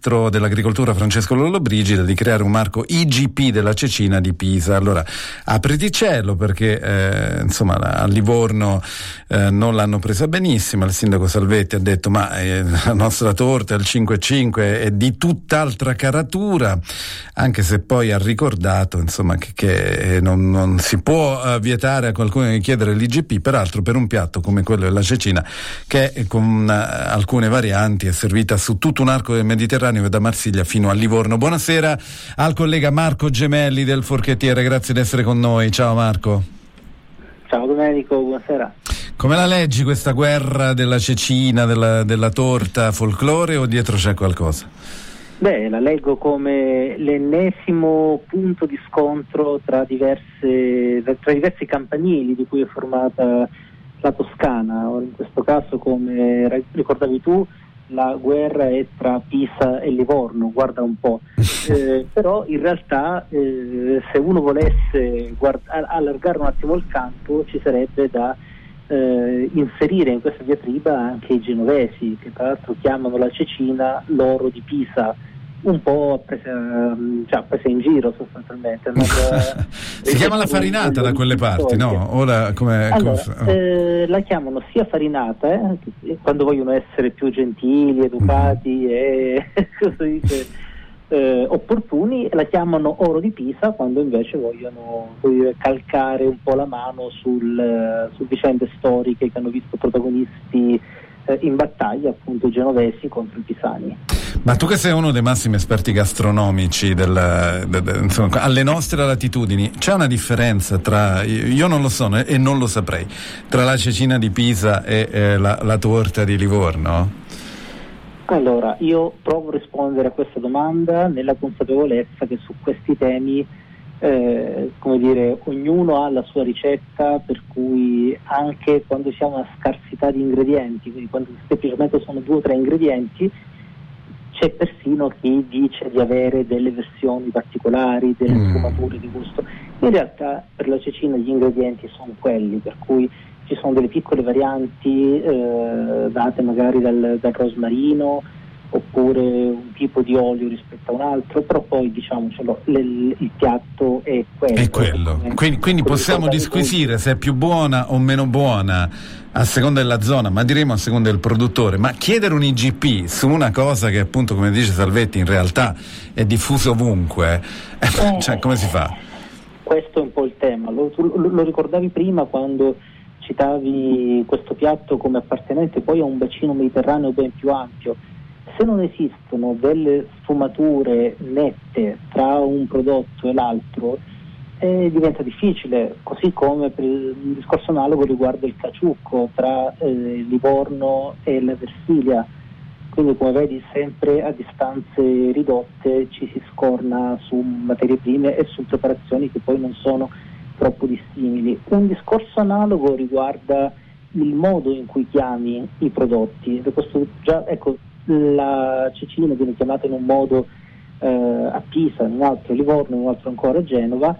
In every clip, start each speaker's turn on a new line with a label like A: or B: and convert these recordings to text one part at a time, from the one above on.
A: dell'agricoltura Francesco Lollobrigida di creare un marco IGP della Cecina di Pisa. Allora, apriti cielo perché eh, insomma a Livorno eh, non l'hanno presa benissimo, il sindaco Salvetti ha detto ma eh, la nostra torta, il 5-5 è di tutt'altra caratura, anche se poi ha ricordato insomma che, che non, non, si può uh, vietare a qualcuno di chiedere l'IGP, peraltro per un piatto come quello della Cecina che con uh, alcune varianti è servita su tutto un arco del Mediterraneo Mediterraneo da Marsiglia fino a Livorno. Buonasera al collega Marco Gemelli del Forchettiere, grazie di essere con noi. Ciao Marco.
B: Ciao Domenico, buonasera.
A: Come la leggi questa guerra della cecina, della, della torta, folklore o dietro c'è qualcosa?
B: Beh, la leggo come l'ennesimo punto di scontro tra, diverse, tra diversi campanili di cui è formata la Toscana. in questo caso, come ricordavi tu, la guerra è tra Pisa e Livorno, guarda un po', eh, però in realtà eh, se uno volesse guarda- allargare un attimo il campo ci sarebbe da eh, inserire in questa diatriba anche i genovesi, che tra l'altro chiamano la Cecina l'oro di Pisa un po' presa, cioè, presa in giro sostanzialmente. Non,
A: si chiama la farinata da quelle parti, no? Ora,
B: come, allora, come... Eh, la chiamano sia farinata, eh, quando vogliono essere più gentili, educati mm. e dice, eh, opportuni, la chiamano oro di Pisa quando invece vogliono dire, calcare un po' la mano sul, su vicende storiche che hanno visto protagonisti eh, in battaglia appunto i genovesi contro i pisani.
A: Ma tu che sei uno dei massimi esperti gastronomici del, de, de, insomma, alle nostre latitudini, c'è una differenza tra, io non lo so e non lo saprei, tra la cecina di Pisa e eh, la, la torta di Livorno?
B: Allora, io provo a rispondere a questa domanda nella consapevolezza che su questi temi eh, come dire, ognuno ha la sua ricetta, per cui anche quando si ha una scarsità di ingredienti, quindi quando semplicemente sono due o tre ingredienti, c'è persino chi dice di avere delle versioni particolari, delle mm. sfumature di gusto. In realtà per la cecina gli ingredienti sono quelli, per cui ci sono delle piccole varianti eh, date magari dal, dal rosmarino, oppure un tipo di olio rispetto a un altro, però poi diciamocelo, l- il piatto è quello.
A: È quello. Quindi, quindi possiamo disquisire se è più buona o meno buona a seconda della zona, ma diremo a seconda del produttore, ma chiedere un IGP su una cosa che appunto come dice Salvetti in realtà è diffusa ovunque, eh, cioè come si fa?
B: Questo è un po' il tema, lo, lo, lo ricordavi prima quando citavi questo piatto come appartenente poi a un bacino mediterraneo ben più ampio se non esistono delle sfumature nette tra un prodotto e l'altro, eh, diventa difficile, così come per un discorso analogo riguarda il caciucco tra eh, Livorno e la Versilia. Quindi come vedi sempre a distanze ridotte ci si scorna su materie prime e su preparazioni che poi non sono troppo dissimili. Un discorso analogo riguarda il modo in cui chiami i prodotti. Già, ecco, la Cecina viene chiamata in un modo eh, a Pisa, in un altro a Livorno, in un altro ancora a Genova,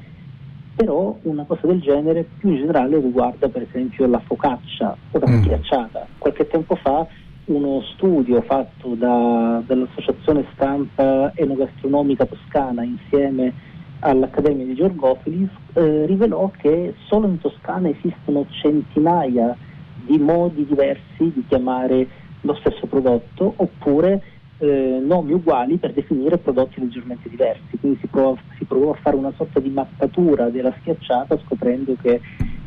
B: però una cosa del genere più in generale riguarda per esempio la focaccia o la mm. ghiacciata. Qualche tempo fa uno studio fatto da, dall'Associazione Stampa Enogastronomica Toscana insieme all'Accademia di Giorgofilis eh, rivelò che solo in Toscana esistono centinaia di modi diversi di chiamare lo stesso prodotto oppure eh, nomi uguali per definire prodotti leggermente diversi. Quindi si provò, si provò, a fare una sorta di mappatura della schiacciata scoprendo che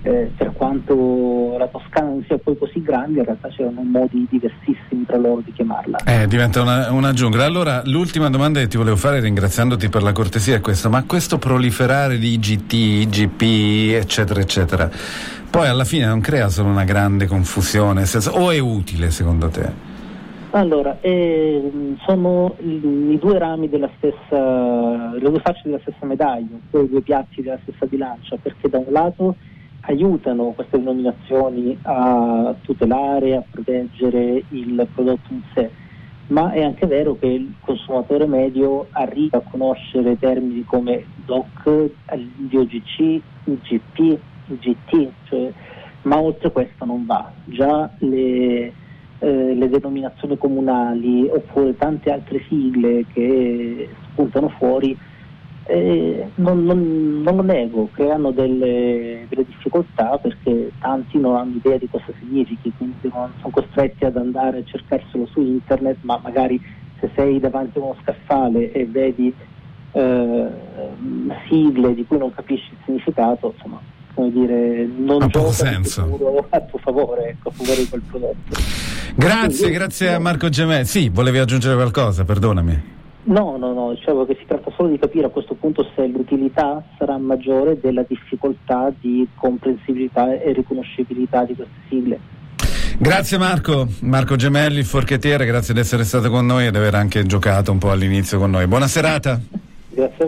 B: eh, per quanto la Toscana non sia poi così grande, in realtà c'erano modi diversissimi tra loro di chiamarla.
A: Eh, diventa una, una, giungla. Allora, l'ultima domanda che ti volevo fare, ringraziandoti per la cortesia, è questa: ma questo proliferare di IGT, IGP, eccetera, eccetera, poi alla fine non crea solo una grande confusione, o è utile secondo te?
B: Allora, eh, sono i due rami della stessa, le due facce della stessa medaglia, i due piatti della stessa bilancia, perché da un lato aiutano queste denominazioni a tutelare, a proteggere il prodotto in sé, ma è anche vero che il consumatore medio arriva a conoscere termini come DOC, DOGC, IGP, IGT, cioè, ma oltre questo non va. Già le, eh, le denominazioni comunali oppure tante altre sigle che spuntano fuori, eh, non, non, non, lo nego, creano delle, delle, difficoltà perché tanti non hanno idea di cosa significhi, quindi non sono costretti ad andare a cercarselo su internet, ma magari se sei davanti a uno scaffale e vedi eh, sigle di cui non capisci il significato, insomma, come dire, non
A: gioca senso.
B: a tuo favore, ecco, a favore di quel prodotto.
A: Grazie, Quindi, grazie a Marco Gemelli. Sì, volevi aggiungere qualcosa, perdonami.
B: No, no, no, dicevo che si tratta solo di capire a questo punto se l'utilità sarà maggiore della difficoltà di comprensibilità e riconoscibilità di queste sigle.
A: Grazie Marco, Marco Gemelli, forchettiere, grazie di essere stato con noi e di aver anche giocato un po' all'inizio con noi. Buona serata.
B: Grazie a voi.